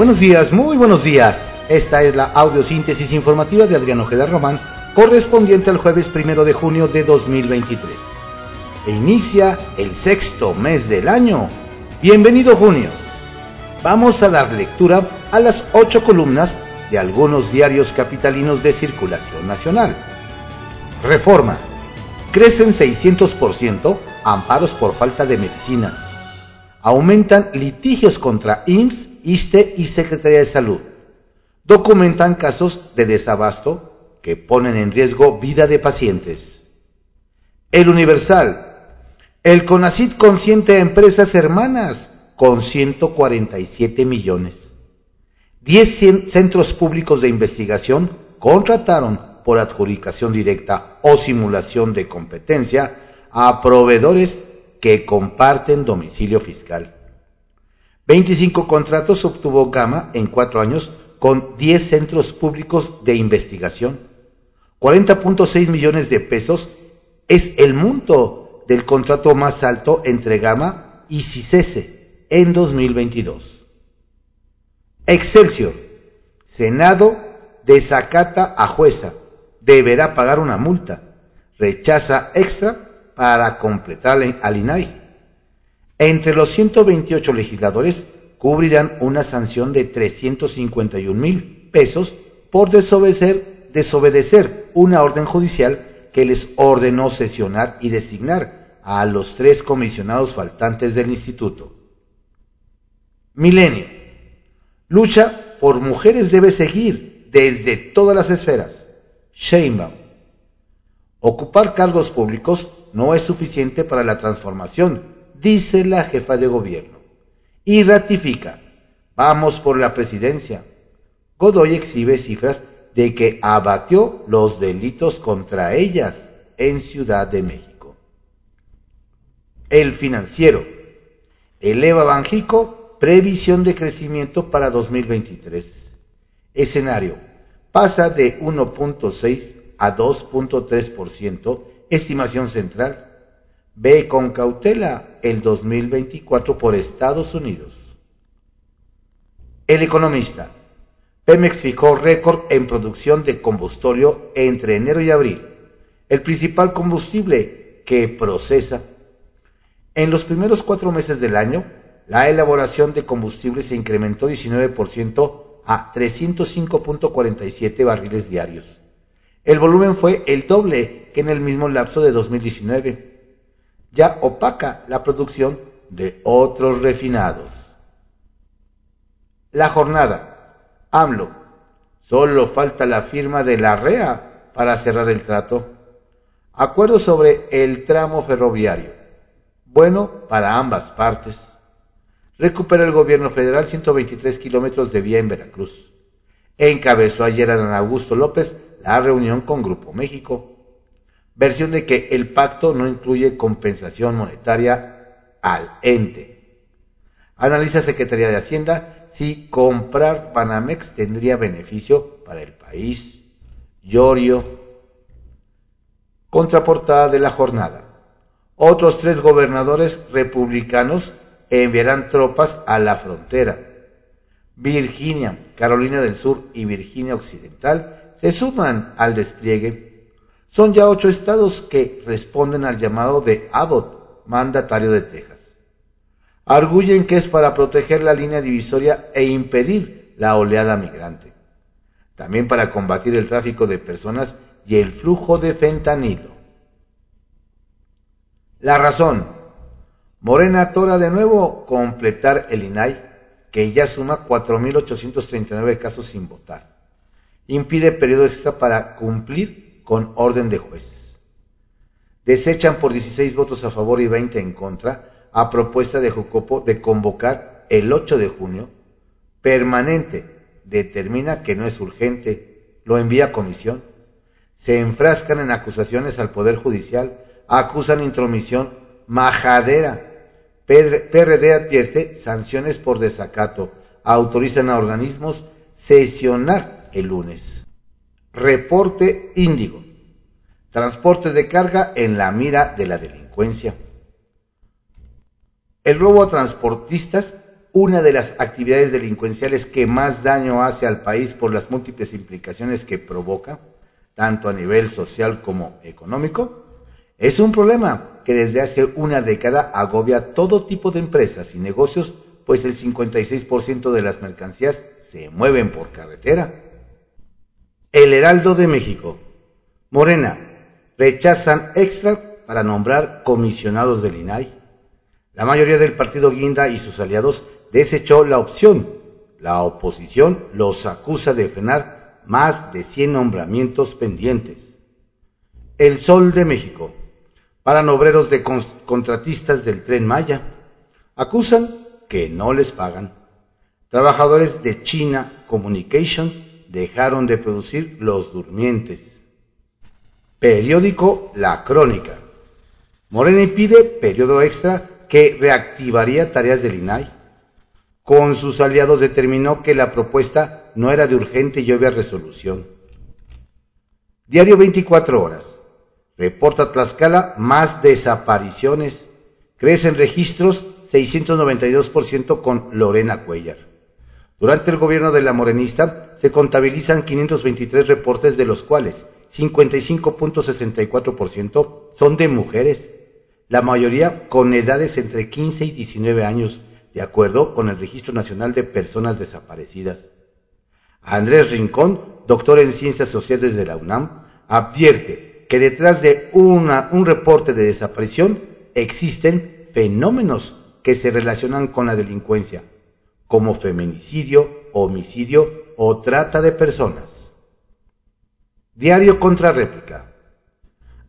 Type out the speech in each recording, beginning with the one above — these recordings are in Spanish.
Buenos días, muy buenos días. Esta es la audiosíntesis informativa de Adriano Ojeda Román, correspondiente al jueves primero de junio de 2023. E inicia el sexto mes del año. Bienvenido junio. Vamos a dar lectura a las ocho columnas de algunos diarios capitalinos de circulación nacional. Reforma. Crecen 600% amparos por falta de medicinas. Aumentan litigios contra IMSS ISTE y Secretaría de Salud. Documentan casos de desabasto que ponen en riesgo vida de pacientes. El Universal. El CONACIT consiente a empresas hermanas con 147 millones. 10 centros públicos de investigación contrataron por adjudicación directa o simulación de competencia a proveedores que comparten domicilio fiscal. 25 contratos obtuvo Gama en cuatro años con 10 centros públicos de investigación. 40.6 millones de pesos es el monto del contrato más alto entre Gama y CICESE en 2022. Excelsior. Senado desacata a jueza. Deberá pagar una multa. Rechaza extra para completar al INAI. Entre los 128 legisladores cubrirán una sanción de 351 mil pesos por desobedecer, una orden judicial que les ordenó sesionar y designar a los tres comisionados faltantes del instituto. Milenio. Lucha por mujeres debe seguir desde todas las esferas. Sheinbaum. Ocupar cargos públicos no es suficiente para la transformación dice la jefa de gobierno. Y ratifica, vamos por la presidencia. Godoy exhibe cifras de que abatió los delitos contra ellas en Ciudad de México. El financiero. Eleva Banjico previsión de crecimiento para 2023. Escenario. Pasa de 1.6 a 2.3%, estimación central Ve con cautela el 2024 por Estados Unidos. El economista. Pemex fijó récord en producción de combustorio entre enero y abril, el principal combustible que procesa. En los primeros cuatro meses del año, la elaboración de combustible se incrementó 19% a 305.47 barriles diarios. El volumen fue el doble que en el mismo lapso de 2019 ya opaca la producción de otros refinados. La jornada. AMLO. Solo falta la firma de la REA para cerrar el trato. Acuerdo sobre el tramo ferroviario. Bueno para ambas partes. Recupera el gobierno federal 123 kilómetros de vía en Veracruz. Encabezó ayer a Dan Augusto López la reunión con Grupo México versión de que el pacto no incluye compensación monetaria al ente. Analiza Secretaría de Hacienda si comprar Banamex tendría beneficio para el país. Llorio. Contraportada de la jornada. Otros tres gobernadores republicanos enviarán tropas a la frontera. Virginia, Carolina del Sur y Virginia Occidental se suman al despliegue son ya ocho estados que responden al llamado de Abbott, mandatario de Texas. Arguyen que es para proteger la línea divisoria e impedir la oleada migrante. También para combatir el tráfico de personas y el flujo de fentanilo. La razón. Morena tora de nuevo completar el INAI, que ya suma 4.839 casos sin votar. Impide periodo extra para cumplir con orden de juez. Desechan por 16 votos a favor y 20 en contra a propuesta de Jocopo de convocar el 8 de junio permanente. Determina que no es urgente, lo envía a comisión. Se enfrascan en acusaciones al Poder Judicial, acusan intromisión majadera. PRD advierte sanciones por desacato, autorizan a organismos sesionar el lunes. Reporte Índigo. Transporte de carga en la mira de la delincuencia. El robo a transportistas una de las actividades delincuenciales que más daño hace al país por las múltiples implicaciones que provoca, tanto a nivel social como económico, es un problema que desde hace una década agobia todo tipo de empresas y negocios, pues el 56% de las mercancías se mueven por carretera. El Heraldo de México. Morena. Rechazan extra para nombrar comisionados del INAI. La mayoría del partido Guinda y sus aliados desechó la opción. La oposición los acusa de frenar más de 100 nombramientos pendientes. El Sol de México para obreros de contratistas del tren Maya. Acusan que no les pagan. Trabajadores de China Communication dejaron de producir los durmientes. Periódico La Crónica. Morena pide periodo extra que reactivaría tareas del INAI. Con sus aliados determinó que la propuesta no era de urgente y obvia resolución. Diario 24 horas. Reporta Tlaxcala más desapariciones. Crecen registros 692% con Lorena Cuellar. Durante el gobierno de la morenista se contabilizan 523 reportes de los cuales 55.64% son de mujeres, la mayoría con edades entre 15 y 19 años, de acuerdo con el Registro Nacional de Personas Desaparecidas. Andrés Rincón, doctor en Ciencias Sociales de la UNAM, advierte que detrás de un reporte de desaparición existen fenómenos que se relacionan con la delincuencia, como feminicidio, homicidio o trata de personas. Diario contra réplica.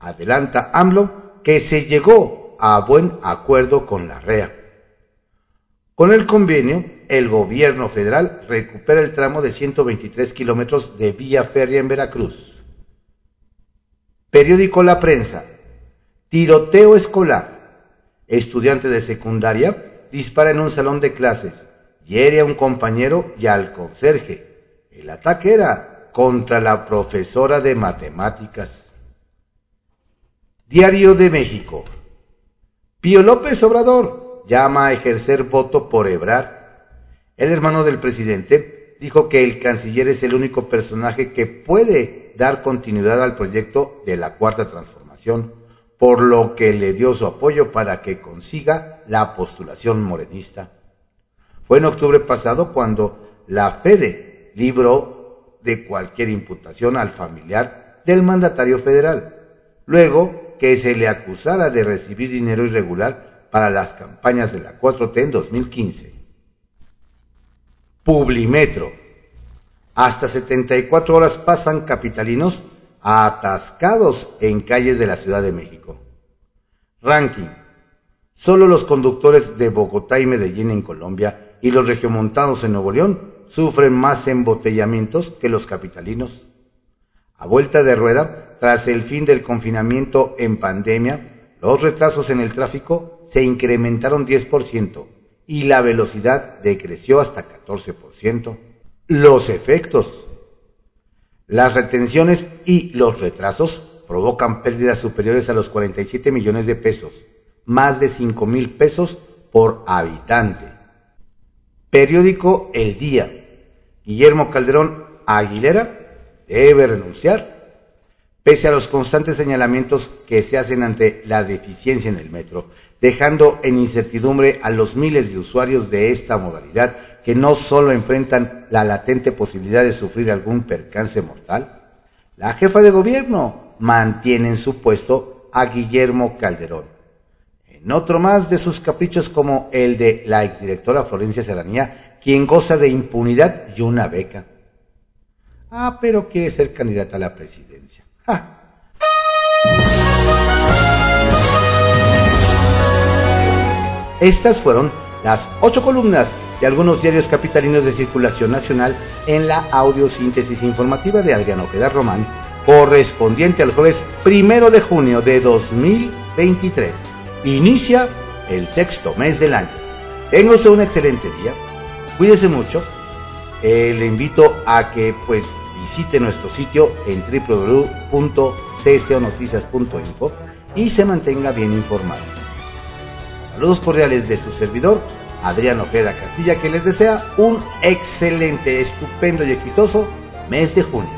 Adelanta AMLO que se llegó a buen acuerdo con la REA. Con el convenio, el gobierno federal recupera el tramo de 123 kilómetros de vía férrea en Veracruz. Periódico La Prensa. Tiroteo escolar. Estudiante de secundaria dispara en un salón de clases, hiere a un compañero y al conserje. El ataque era contra la profesora de matemáticas. Diario de México. Pío López Obrador llama a ejercer voto por Ebrard. El hermano del presidente dijo que el canciller es el único personaje que puede dar continuidad al proyecto de la Cuarta Transformación, por lo que le dio su apoyo para que consiga la postulación morenista. Fue en octubre pasado cuando la FEDE libró de cualquier imputación al familiar del mandatario federal, luego que se le acusara de recibir dinero irregular para las campañas de la 4T en 2015. Publimetro hasta 74 horas pasan capitalinos atascados en calles de la Ciudad de México. Ranking. Solo los conductores de Bogotá y Medellín en Colombia y los regiomontanos en Nuevo León sufren más embotellamientos que los capitalinos. A vuelta de rueda, tras el fin del confinamiento en pandemia, los retrasos en el tráfico se incrementaron 10% y la velocidad decreció hasta 14%. Los efectos. Las retenciones y los retrasos provocan pérdidas superiores a los 47 millones de pesos, más de 5 mil pesos por habitante. Periódico El Día. Guillermo Calderón Aguilera debe renunciar, pese a los constantes señalamientos que se hacen ante la deficiencia en el metro, dejando en incertidumbre a los miles de usuarios de esta modalidad que no solo enfrentan la latente posibilidad de sufrir algún percance mortal, la jefa de gobierno mantiene en su puesto a Guillermo Calderón. En otro más de sus caprichos como el de la exdirectora Florencia Serranía, quien goza de impunidad y una beca. Ah, pero quiere ser candidata a la presidencia. Estas fueron las ocho columnas de algunos diarios capitalinos de circulación nacional en la audiosíntesis informativa de Adriano Ojeda Román, correspondiente al jueves primero de junio de 2023. Inicia el sexto mes del año. Tenga un excelente día, cuídese mucho. Eh, le invito a que pues visite nuestro sitio en www.cconoticias.info y se mantenga bien informado Saludos cordiales de su servidor, Adrián Ojeda Castilla, que les desea un excelente, estupendo y exitoso mes de junio.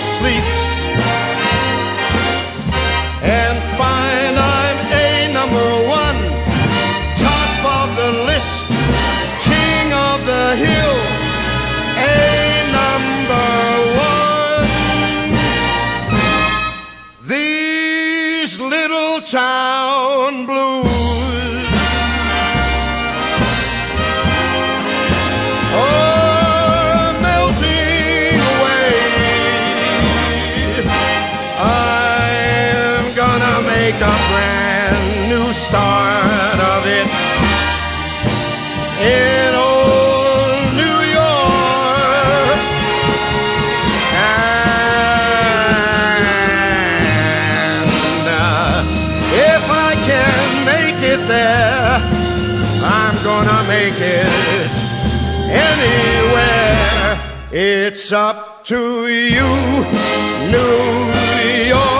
asleep. Make a brand new start of it in old New York. And uh, if I can make it there, I'm gonna make it anywhere. It's up to you, New York.